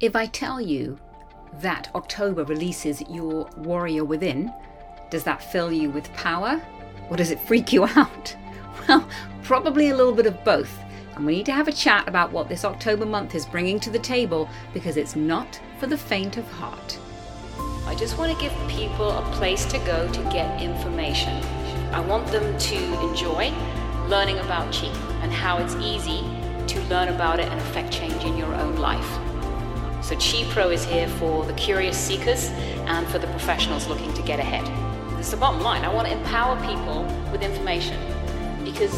If I tell you that October releases your warrior within, does that fill you with power or does it freak you out? Well, probably a little bit of both. And we need to have a chat about what this October month is bringing to the table because it's not for the faint of heart. I just want to give people a place to go to get information. I want them to enjoy learning about Qi and how it's easy to learn about it and affect change in your own life. So Qi Pro is here for the curious seekers and for the professionals looking to get ahead. It's the bottom line. I want to empower people with information because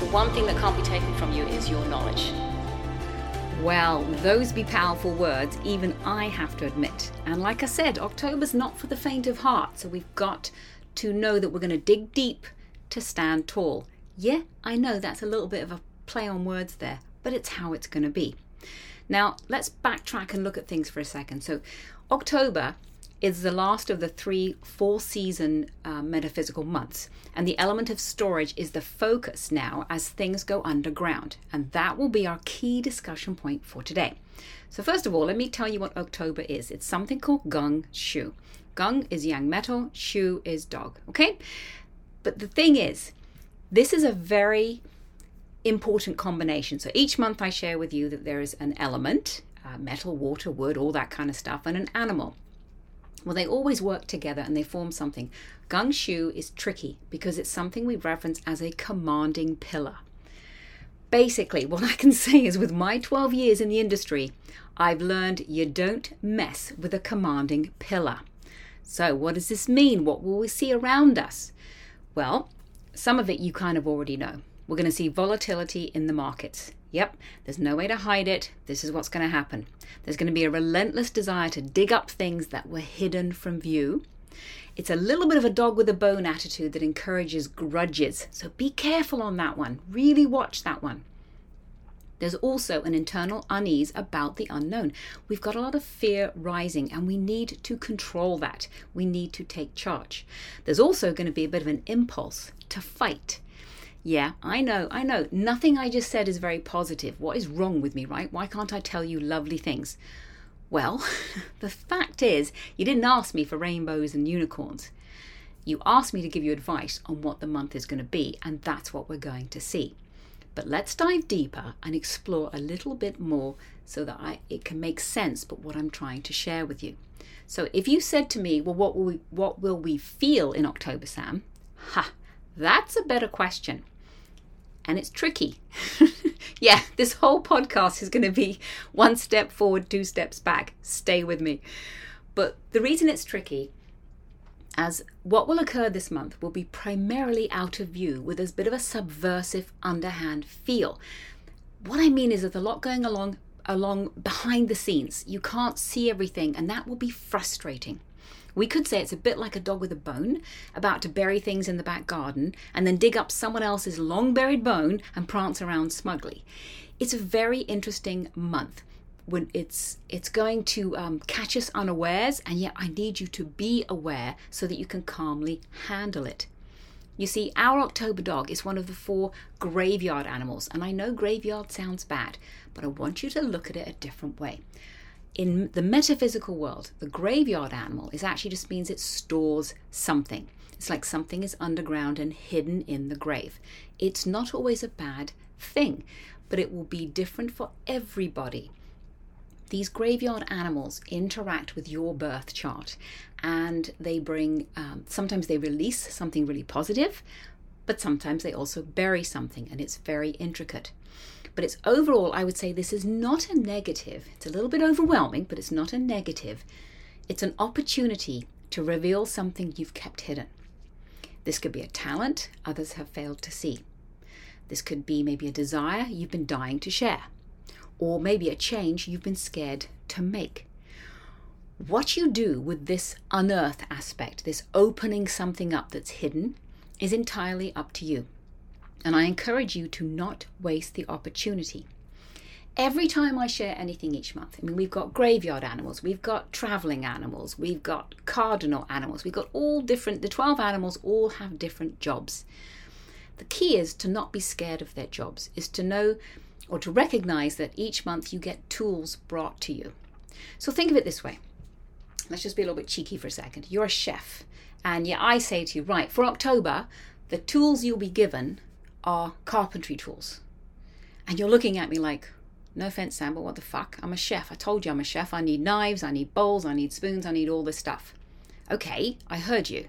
the one thing that can't be taken from you is your knowledge. Well, those be powerful words, even I have to admit. And like I said, October's not for the faint of heart, so we've got to know that we're going to dig deep to stand tall. Yeah, I know that's a little bit of a play on words there, but it's how it's going to be. Now, let's backtrack and look at things for a second. So, October is the last of the three four season uh, metaphysical months, and the element of storage is the focus now as things go underground, and that will be our key discussion point for today. So, first of all, let me tell you what October is it's something called Geng Xu. Geng is yang metal, Xu is dog, okay? But the thing is, this is a very important combination. So, each month I share with you that there is an element. Uh, metal, water, wood, all that kind of stuff, and an animal. Well, they always work together and they form something. Geng Xu is tricky because it's something we reference as a commanding pillar. Basically, what I can say is with my 12 years in the industry, I've learned you don't mess with a commanding pillar. So, what does this mean? What will we see around us? Well, some of it you kind of already know. We're going to see volatility in the markets. Yep, there's no way to hide it. This is what's going to happen. There's going to be a relentless desire to dig up things that were hidden from view. It's a little bit of a dog with a bone attitude that encourages grudges. So be careful on that one. Really watch that one. There's also an internal unease about the unknown. We've got a lot of fear rising and we need to control that. We need to take charge. There's also going to be a bit of an impulse to fight yeah, I know, I know. Nothing I just said is very positive. What is wrong with me, right? Why can't I tell you lovely things? Well, the fact is, you didn't ask me for rainbows and unicorns. You asked me to give you advice on what the month is going to be, and that's what we're going to see. But let's dive deeper and explore a little bit more so that I, it can make sense but what I'm trying to share with you. So if you said to me, well, what will we, what will we feel in October, Sam? Ha, that's a better question and it's tricky. yeah, this whole podcast is going to be one step forward, two steps back. Stay with me. But the reason it's tricky, as what will occur this month will be primarily out of view with a bit of a subversive, underhand feel. What I mean is there's a lot going along along behind the scenes. You can't see everything, and that will be frustrating. We could say it's a bit like a dog with a bone, about to bury things in the back garden and then dig up someone else's long buried bone and prance around smugly. It's a very interesting month. When it's it's going to um, catch us unawares and yet i need you to be aware so that you can calmly handle it. You see our october dog is one of the four graveyard animals and i know graveyard sounds bad but i want you to look at it a different way in the metaphysical world, the graveyard animal is actually just means it stores something. It's like something is underground and hidden in the grave. It's not always a bad thing, but it will be different for everybody. These graveyard animals interact with your birth chart and they bring, um, sometimes they release something really positive, but sometimes they also bury something and it's very intricate. But it's overall, I would say this is not a negative. It's a little bit overwhelming, but it's not a negative. It's an opportunity to reveal something you've kept hidden. This could be a talent others have failed to see. This could be maybe a desire you've been dying to share, or maybe a change you've been scared to make. What you do with this unearth aspect, this opening something up that's hidden, is entirely up to you. And I encourage you to not waste the opportunity. Every time I share anything each month, I mean, we've got graveyard animals, we've got traveling animals, we've got cardinal animals, we've got all different, the 12 animals all have different jobs. The key is to not be scared of their jobs, is to know or to recognize that each month you get tools brought to you. So think of it this way. Let's just be a little bit cheeky for a second. You're a chef, and yeah, I say to you, right, for October, the tools you'll be given are carpentry tools. And you're looking at me like, no offense, Sam, but what the fuck? I'm a chef. I told you I'm a chef. I need knives, I need bowls, I need spoons, I need all this stuff. Okay, I heard you.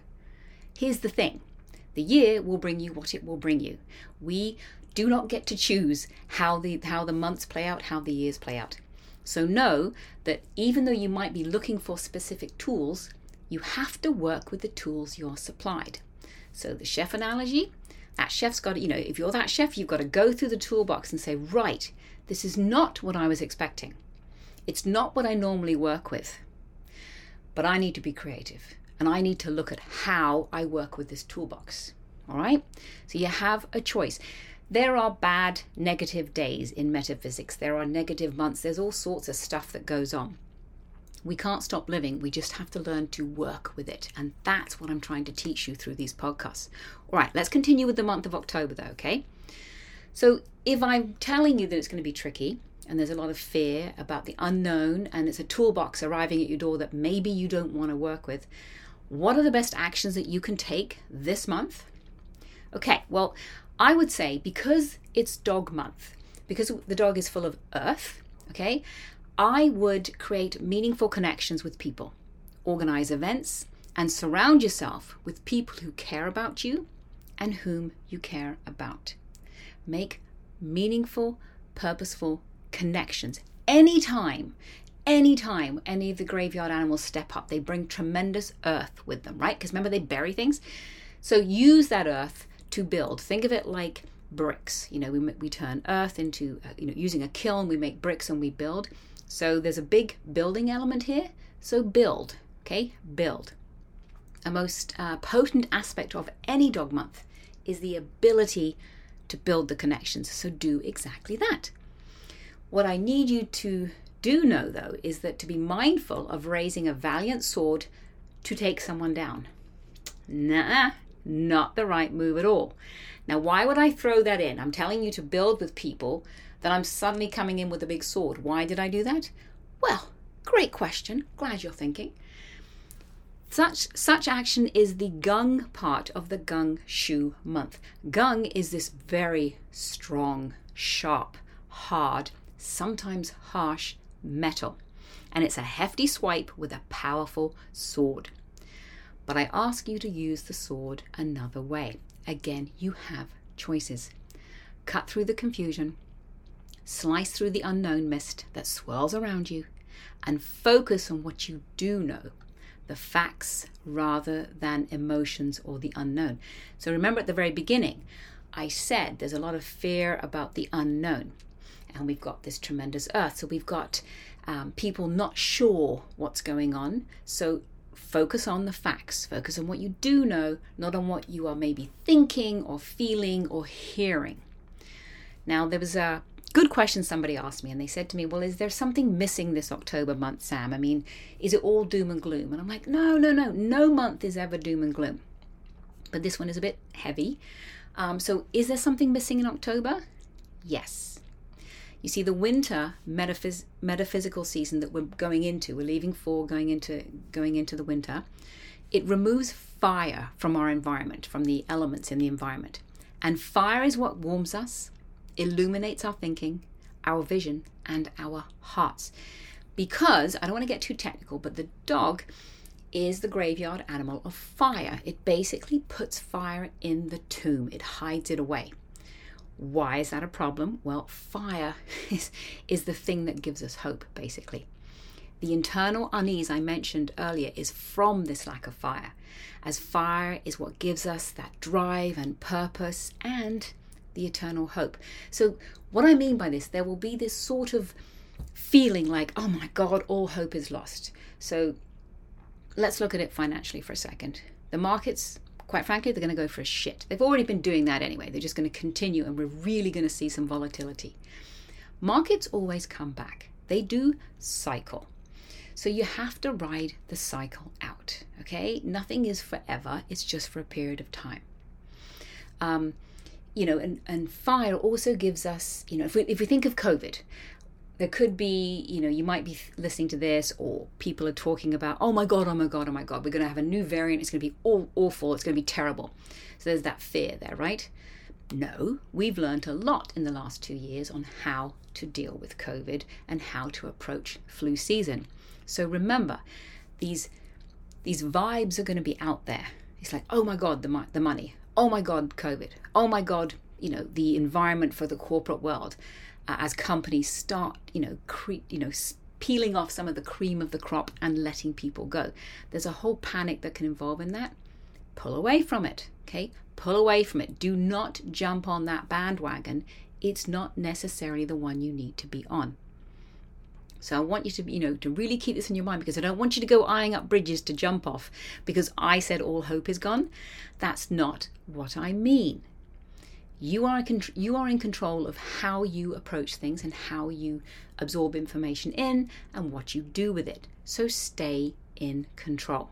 Here's the thing the year will bring you what it will bring you. We do not get to choose how the, how the months play out, how the years play out. So know that even though you might be looking for specific tools, you have to work with the tools you're supplied. So the chef analogy, that chef's got to, you know, if you're that chef, you've got to go through the toolbox and say, right, this is not what I was expecting. It's not what I normally work with. But I need to be creative and I need to look at how I work with this toolbox. All right? So you have a choice. There are bad, negative days in metaphysics. There are negative months. There's all sorts of stuff that goes on. We can't stop living. We just have to learn to work with it. And that's what I'm trying to teach you through these podcasts. All right, let's continue with the month of October, though, okay? So if I'm telling you that it's going to be tricky, and there's a lot of fear about the unknown, and it's a toolbox arriving at your door that maybe you don't want to work with, what are the best actions that you can take this month? Okay, well, I would say because it's dog month, because the dog is full of earth, okay, I would create meaningful connections with people, organize events, and surround yourself with people who care about you and whom you care about. Make meaningful, purposeful connections anytime anytime any of the graveyard animals step up, they bring tremendous earth with them, right? Because remember, they bury things. So use that earth to build. Think of it like bricks. You know, we, we turn earth into, uh, you know, using a kiln, we make bricks and we build. So there's a big building element here. So build, okay? Build. A most uh, potent aspect of any dog month is the ability to build the connections. So do exactly that. What I need you to do know, though, is that to be mindful of raising a valiant sword to take someone down. Nah, not the right move at all. Now, why would I throw that in? I'm telling you to build with people, then I'm suddenly coming in with a big sword. Why did I do that? Well, great question. Glad you're thinking. Such such action is the geng part of the geng xu month. Geng is this very strong, sharp, hard, sometimes harsh metal, and it's a hefty swipe with a powerful sword. But I ask you to use the sword another way. Again, you have choices. Cut through the confusion, slice through the unknown mist that swirls around you, and focus on what you do know the facts rather than emotions or the unknown. So remember at the very beginning, I said there's a lot of fear about the unknown and we've got this tremendous earth. So we've got um, people not sure what's going on. So focus on the facts, focus on what you do know, not on what you are maybe thinking or feeling or hearing. Now, there was a good question somebody asked me, and they said to me, Well, is there something missing this October month, Sam? I mean, is it all doom and gloom? And I'm like, No, no, no. No month is ever doom and gloom. But this one is a bit heavy. Um, so, is there something missing in October? Yes. You see, the winter metaphys- metaphysical season that we're going into, we're leaving for going into going into the winter. It removes fire from our environment, from the elements in the environment, and fire is what warms us, illuminates our thinking, our vision, and our hearts. Because I don't want to get too technical, but the dog is the graveyard animal of fire. It basically puts fire in the tomb. It hides it away. Why is that a problem? Well, fire is, is the thing that gives us hope, basically. The internal unease I mentioned earlier is from this lack of fire, as fire is what gives us that drive and purpose and the eternal hope. So, what I mean by this, there will be this sort of feeling like, oh my God, all hope is lost. So, let's look at it financially for a second. The markets quite frankly, they're going to go for a shit. They've already been doing that anyway. They're just going to continue, and we're really going to see some volatility. Markets always come back, they do cycle. So you have to ride the cycle out, okay? Nothing is forever, it's just for a period of time. Um, you know, and, and fire also gives us, you know, if we, if we think of COVID, there could be, you know, you might be listening to this, or people are talking about, oh my God, oh my God, oh my God, we're going to have a new variant. It's going to be all awful. It's going to be terrible. So there's that fear there, right? No, we've learned a lot in the last two years on how to deal with COVID and how to approach flu season. So remember, these these vibes are going to be out there. It's like, oh my God, the, the money. Oh my God, COVID. Oh my God, you know, the environment for the corporate world uh, as companies start, you know, cre- you know, peeling off some of the cream of the crop and letting people go. There's a whole panic that can involve in that. Pull away from it, okay? Pull away from it. Do not jump on that bandwagon. It's not necessarily the one you need to be on. So I want you to, you know, to really keep this in your mind because I don't want you to go eyeing up bridges to jump off because I said all hope is gone. That's not what I mean. You are, you are in control of how you approach things and how you absorb information in and what you do with it. So stay in control.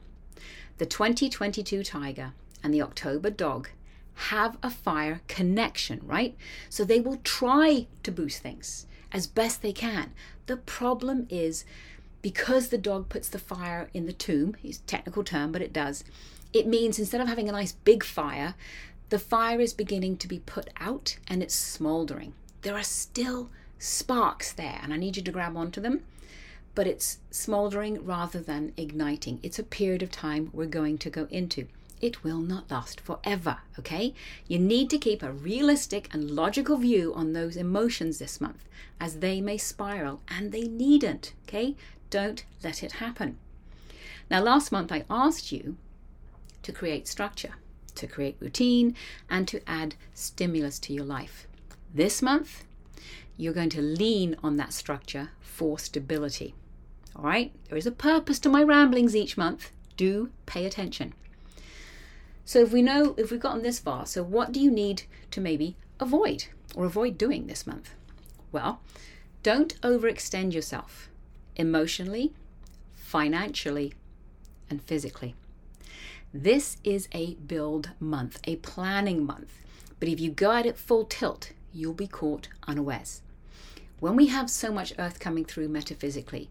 The 2022 tiger and the October dog have a fire connection, right? So they will try to boost things as best they can. The problem is because the dog puts the fire in the tomb, it's a technical term, but it does. It means instead of having a nice big fire, the fire is beginning to be put out and it's smoldering. There are still sparks there, and I need you to grab onto them, but it's smoldering rather than igniting. It's a period of time we're going to go into. It will not last forever, okay? You need to keep a realistic and logical view on those emotions this month, as they may spiral and they needn't, okay? Don't let it happen. Now, last month I asked you to create structure to create routine, and to add stimulus to your life. This month, you're going to lean on that structure for stability. All right? There is a purpose to my ramblings each month. Do pay attention. So, if we know, if we've gotten this far, so what do you need to maybe avoid or avoid doing this month? Well, don't overextend yourself emotionally, financially, and physically. This is a build month, a planning month. But if you go at it full tilt, you'll be caught unawares. When we have so much earth coming through metaphysically,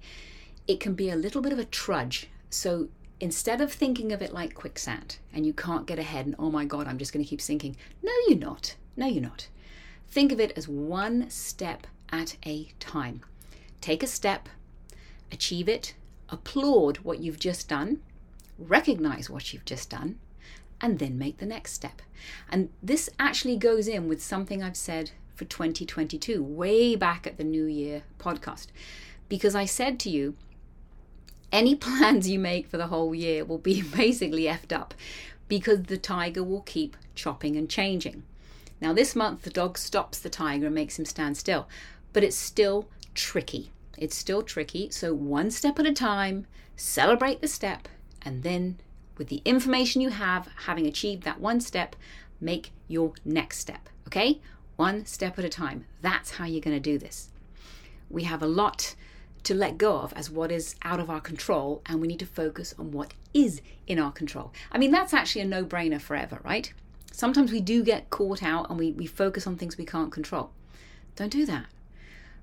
it can be a little bit of a trudge. So instead of thinking of it like quicksand and you can't get ahead and oh my god, I'm just going to keep sinking. No, you're not. No, you're not. Think of it as one step at a time. Take a step, achieve it, applaud what you've just done, recognize what you've just done, and then make the next step. And this actually goes in with something I've said for 2022, way back at the New Year podcast, because I said to you, any plans you make for the whole year will be basically effed up because the tiger will keep chopping and changing. Now, this month, the dog stops the tiger and makes him stand still, but it's still tricky. It's still tricky. So, one step at a time, celebrate the step, and then, with the information you have, having achieved that one step, make your next step. Okay? One step at a time. That's how you're going to do this. We have a lot to let go of as what is out of our control, and we need to focus on what is in our control. I mean, that's actually a no brainer forever, right? Sometimes we do get caught out and we, we focus on things we can't control. Don't do that.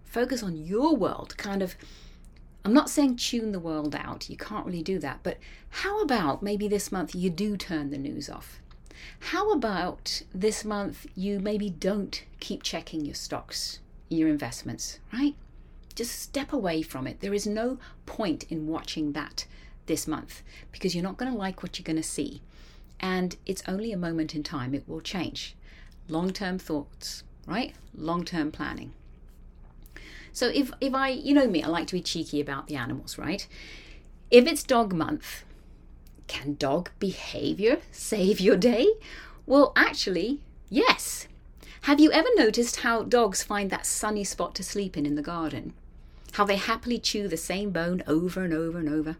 Focus on your world, kind of I'm not saying tune the world out, you can't really do that, but how about maybe this month you do turn the news off? How about this month you maybe don't keep checking your stocks, your investments, right? Just step away from it. There is no point in watching that this month because you're not going to like what you're going to see. And it's only a moment in time, it will change. Long term thoughts, right? Long term planning. So if if I, you know me, I like to be cheeky about the animals, right? If it's dog month, can dog behavior save your day? Well, actually, yes. Have you ever noticed how dogs find that sunny spot to sleep in in the garden? How they happily chew the same bone over and over and over?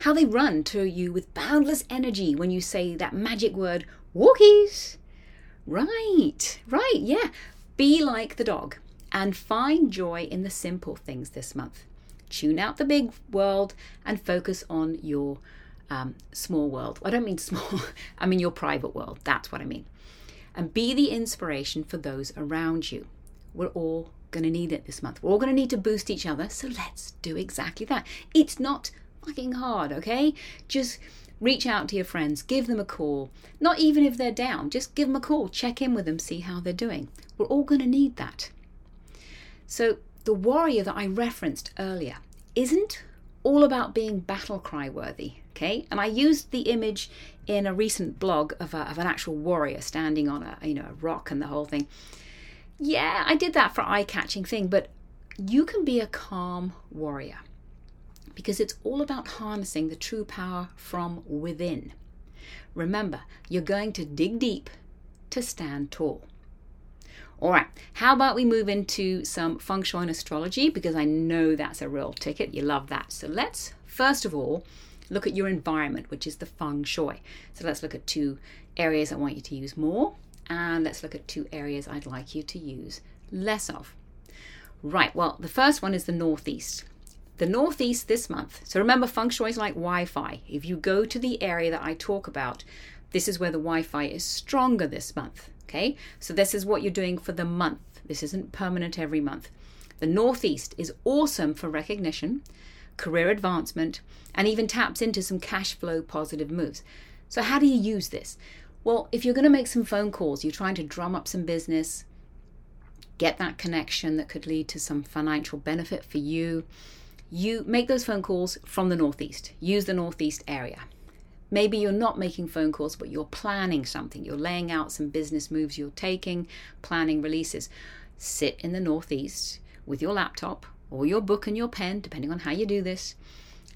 How they run to you with boundless energy when you say that magic word, walkies? Right, right, yeah. Be like the dog and find joy in the simple things this month. Tune out the big world and focus on your um, small world. I don't mean small, I mean your private world. That's what I mean. And be the inspiration for those around you. We're all going to need it this month. We're all going to need to boost each other. So let's do exactly that. It's not fucking hard, okay? Just reach out to your friends, give them a call. Not even if they're down, just give them a call, check in with them, see how they're doing. We're all going to need that. So, the warrior that I referenced earlier isn't all about being battle cry worthy, okay? And I used the image in a recent blog of, a, of an actual warrior standing on a you know a rock and the whole thing. Yeah, I did that for eye catching thing, but you can be a calm warrior because it's all about harnessing the true power from within. Remember, you're going to dig deep to stand tall. All right, how about we move into some feng shui and astrology because I know that's a real ticket. You love that. So let's first of all look at your environment, which is the feng shui. So let's look at two areas I want you to use more, and let's look at two areas I'd like you to use less of. Right, well, the first one is the northeast. The northeast this month. So remember, feng shui is like Wi Fi. If you go to the area that I talk about, this is where the Wi Fi is stronger this month. Okay, so this is what you're doing for the month. This isn't permanent every month. The Northeast is awesome for recognition, career advancement, and even taps into some cash flow positive moves. So, how do you use this? Well, if you're going to make some phone calls, you're trying to drum up some business, get that connection that could lead to some financial benefit for you, you make those phone calls from the Northeast. Use the Northeast area. Maybe you're not making phone calls, but you're planning something. You're laying out some business moves you're taking, planning releases. Sit in the Northeast with your laptop or your book and your pen, depending on how you do this,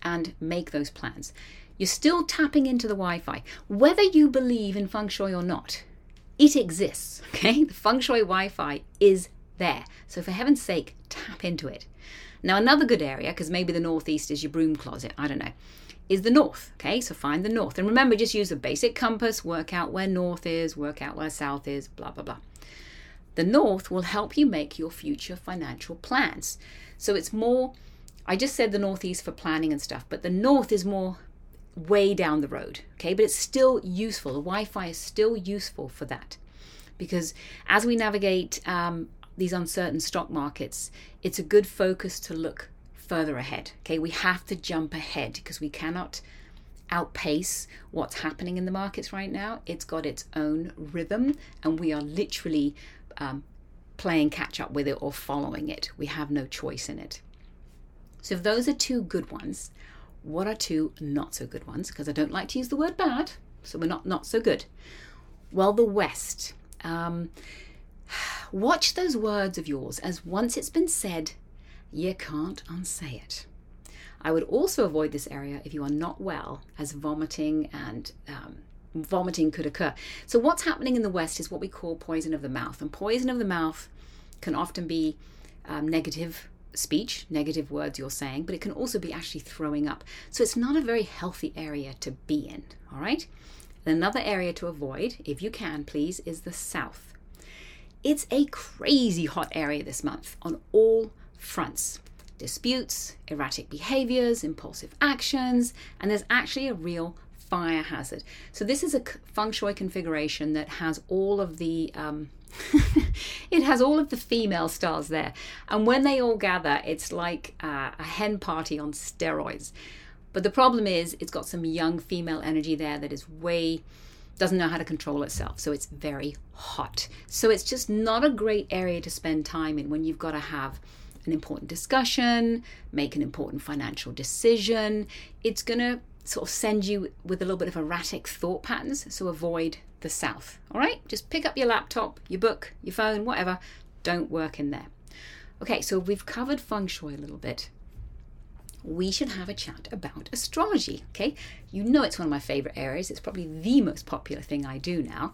and make those plans. You're still tapping into the Wi Fi. Whether you believe in feng shui or not, it exists, okay? The feng shui Wi Fi is there. So, for heaven's sake, tap into it. Now, another good area, because maybe the Northeast is your broom closet, I don't know is the north. Okay, so find the north. And remember, just use a basic compass, work out where north is, work out where south is, blah, blah, blah. The north will help you make your future financial plans. So it's more, I just said the northeast for planning and stuff, but the north is more way down the road. Okay, but it's still useful. The Wi Fi is still useful for that. Because as we navigate um, these uncertain stock markets, it's a good focus to look further ahead. Okay, we have to jump ahead because we cannot outpace what's happening in the markets right now. It's got its own rhythm, and we are literally um, playing catch up with it or following it. We have no choice in it. So, if those are two good ones, what are two not so good ones? Because I don't like to use the word bad, so we're not not so good. Well, the West. Um, watch those words of yours as once it's been said, you can't unsay it. I would also avoid this area if you are not well, as vomiting and um, vomiting could occur. So, what's happening in the West is what we call poison of the mouth, and poison of the mouth can often be um, negative speech, negative words you're saying, but it can also be actually throwing up. So, it's not a very healthy area to be in, all right? Another area to avoid, if you can, please, is the South. It's a crazy hot area this month on all fronts disputes, erratic behaviors, impulsive actions, and there's actually a real fire hazard. So, this is a feng shui configuration that has all of the um, it has all of the female stars there, and when they all gather, it's like uh, a hen party on steroids. But the problem is, it's got some young female energy there that is way doesn't know how to control itself, so it's very hot. So it's just not a great area to spend time in when you've got to have an important discussion, make an important financial decision. It's going to sort of send you with a little bit of erratic thought patterns, so avoid the south. All right? Just pick up your laptop, your book, your phone, whatever. Don't work in there. Okay, so we've covered feng shui a little bit. We should have a chat about astrology. Okay, you know it's one of my favorite areas. It's probably the most popular thing I do now.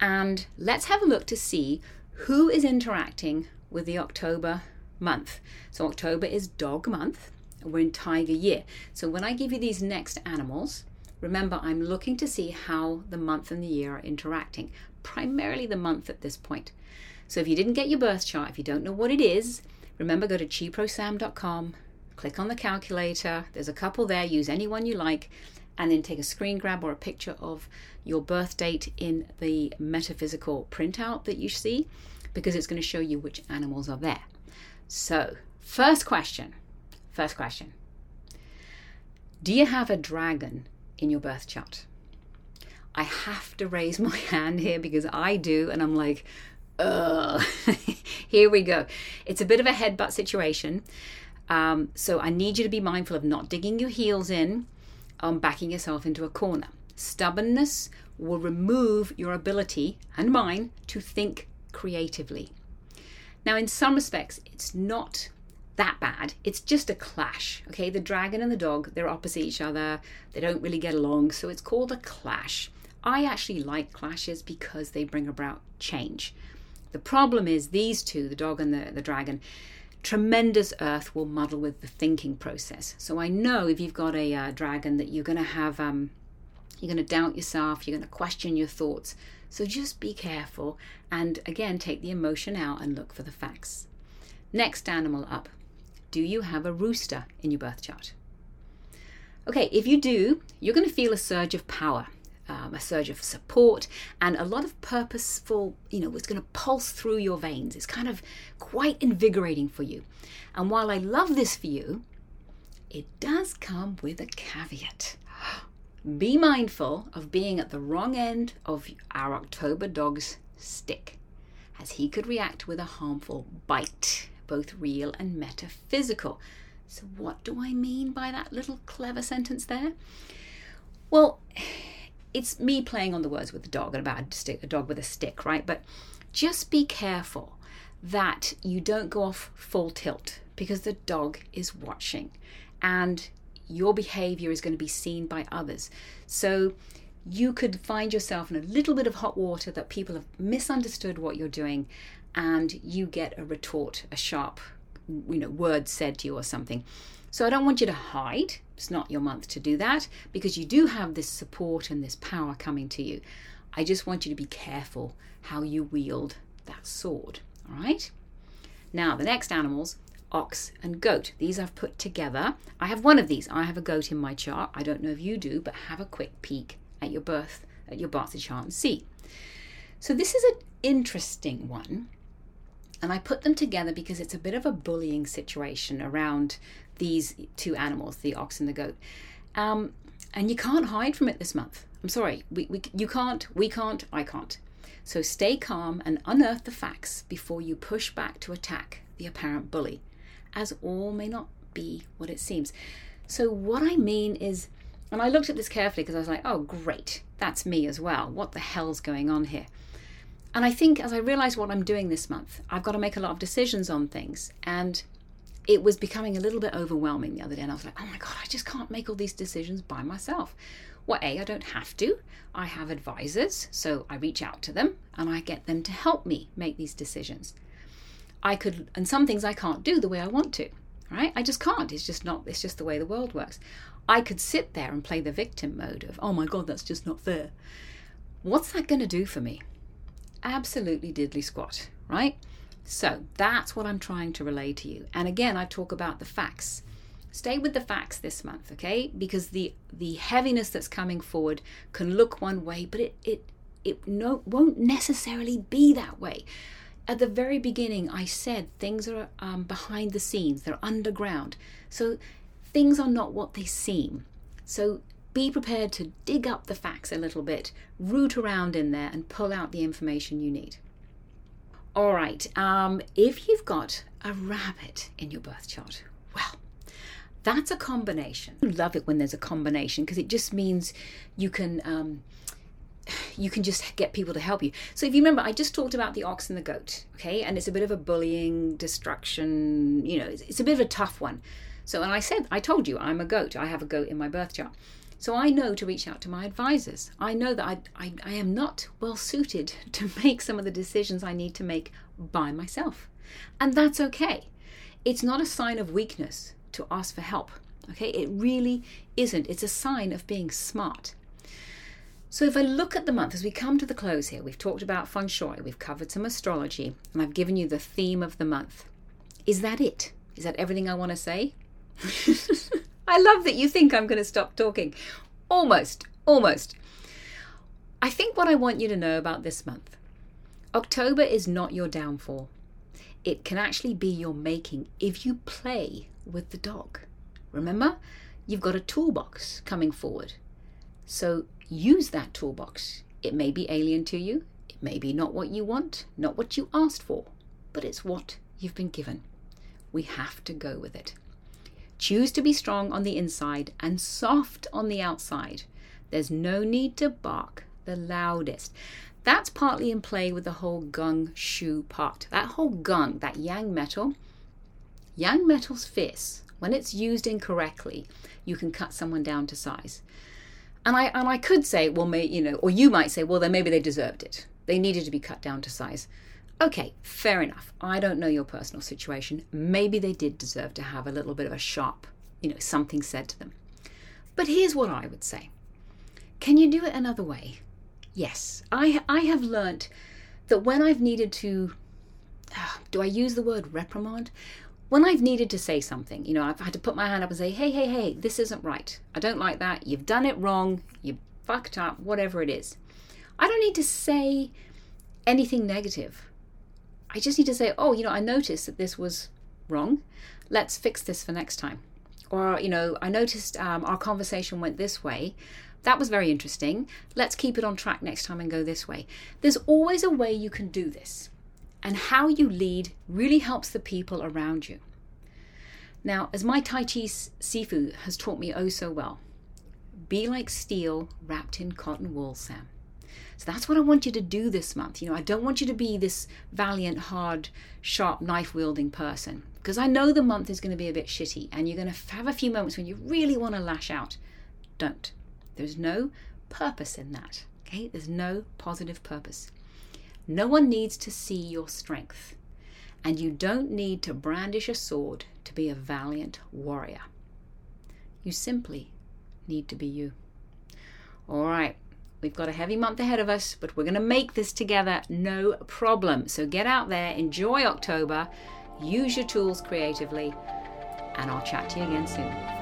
And let's have a look to see who is interacting with the October month. So October is dog month. We're in tiger year. So when I give you these next animals, remember I'm looking to see how the month and the year are interacting, primarily the month at this point. So if you didn't get your birth chart, if you don't know what it is, remember go to chiprosam.com, click on the calculator. There's a couple there, use any one you like, and then take a screen grab or a picture of your birth date in the metaphysical printout that you see because it's going to show you which animals are there. So, first question. First question. Do you have a dragon in your birth chart? I have to raise my hand here because I do, and I'm like, ugh. here we go. It's a bit of a headbutt situation. Um, so I need you to be mindful of not digging your heels in, um, backing yourself into a corner. Stubbornness will remove your ability and mine to think creatively. Now, in some respects, it's not that bad. It's just a clash. Okay, the dragon and the dog, they're opposite each other. They don't really get along, so it's called a clash. I actually like clashes because they bring about change. The problem is these two, the dog and the, the dragon, tremendous earth will muddle with the thinking process. So I know if you've got a uh, dragon that you're going to have, um, you're going to doubt yourself, you're going to question your thoughts. So just be careful and again, take the emotion out and look for the facts. Next animal up. Do you have a rooster in your birth chart? Okay, if you do, you're going to feel a surge of power um, a surge of support, and a lot of purposeful, you know, it's going to pulse through your veins. It's kind of quite invigorating for you. And while I love this for you, it does come with a caveat. Be mindful of being at the wrong end of our October dog's stick, as he could react with a harmful bite, both real and metaphysical. So, what do I mean by that little clever sentence there? Well, it's me playing on the words with the dog and about a, stick, a dog with a stick, right? But just be careful that you don't go off full tilt because the dog is watching and your behavior is going to be seen by others. So you could find yourself in a little bit of hot water that people have misunderstood what you're doing and you get a retort, a sharp, you know, word said to you or something. So I don't want you to hide. It's not your month to do that because you do have this support and this power coming to you. I just want you to be careful how you wield that sword. All right? Now, the next animals ox and goat. These I've put together. I have one of these. I have a goat in my chart. I don't know if you do, but have a quick peek at your birth, at your BaZi chart and see. So this is an interesting one. And I put them together because it's a bit of a bullying situation around these two animals, the ox and the goat. Um, and you can't hide from it this month. I'm sorry, we, we, you can't, we can't, I can't. So stay calm and unearth the facts before you push back to attack the apparent bully, as all may not be what it seems. So, what I mean is, and I looked at this carefully because I was like, oh, great, that's me as well. What the hell's going on here? And I think as I realized what I'm doing this month, I've got to make a lot of decisions on things. And it was becoming a little bit overwhelming the other day. And I was like, oh my God, I just can't make all these decisions by myself. Well, A, I don't have to. I have advisors, so I reach out to them and I get them to help me make these decisions. I could, and some things I can't do the way I want to, right? I just can't. It's just not, it's just the way the world works. I could sit there and play the victim mode of, oh my God, that's just not fair. What's that going to do for me? Absolutely diddly squat, right? So that's what I'm trying to relay to you. And again, I talk about the facts. Stay with the facts this month, okay? Because the the heaviness that's coming forward can look one way, but it it it no won't necessarily be that way. At the very beginning, I said things are um, behind the scenes; they're underground. So things are not what they seem. So be prepared to dig up the facts a little bit, root around in there, and pull out the information you need. All right, um, if you've got a rabbit in your birth chart, well, that's a combination. I love it when there's a combination because it just means you can um, you can just get people to help you. So if you remember, I just talked about the ox and the goat, okay, and it's a bit of a bullying, destruction. You know, it's, it's a bit of a tough one. So, and I said, I told you, I'm a goat. I have a goat in my birth chart. So I know to reach out to my advisors. I know that I, I, I, am not well suited to make some of the decisions I need to make by myself. And that's okay. It's not a sign of weakness to ask for help. Okay, it really isn't. It's a sign of being smart. So, if I look at the month as we come to the close here, we've talked about feng shui, we've covered some astrology, and I've given you the theme of the month. Is that it? Is that everything I want to say? I love that you think I'm going to stop talking. Almost, almost. I think what I want you to know about this month October is not your downfall. it can actually be your making if you play with the dog. Remember, you've got a toolbox coming forward. So use that toolbox. It may be alien to you, it may be not what you want, not what you asked for, but it's what you've been given. We have to go with it. Choose to be strong on the inside and soft on the outside. There's no need to bark the loudest. That's partly in play with the whole geng xu part. That whole geng, that yang metal, yang metal's fierce. When it's used incorrectly, you can cut someone down to size. And I and I could say, well, may, you know, or you might say, well, then maybe they deserved it. They needed to be cut down to size. Okay, fair enough. I don't know your personal situation. Maybe they did deserve to have a little bit of a sharp, you know, something said to them. But here's what I would say. Can you do it another way? Yes, I I have learnt that when I've needed to ah, do I use the word reprimand? When I've needed to say something, you know, I've had to put my hand up and say, hey, hey, hey, this isn't right. I don't like that. You've done it wrong. You fucked up, whatever it is. I don't need to say anything negative. I just need to say, oh, you know, I noticed that this was wrong. Let's fix this for next time. Or, you know, I noticed um, our conversation went this way. That was very interesting. Let's keep it on track next time and go this way. There's always a way you can do this. And how you lead really helps the people around you. Now, as my Tai Chi Sifu has taught me oh so well, be like steel wrapped in cotton wool, Sam. So that's what I want you to do this month. You know, I don't want you to be this valiant, hard, sharp, knife wielding person because I know the month is going to be a bit shitty and you're going to have a few moments when you really want to lash out. Don't. There's no purpose in that. Okay? There's no positive purpose. No one needs to see your strength. And you don't need to brandish a sword to be a valiant warrior. You simply need to be you. All right. We've got a heavy month ahead of us, but we're going to make this together, no problem. So get out there, enjoy October, use your tools creatively, and I'll chat to you again soon.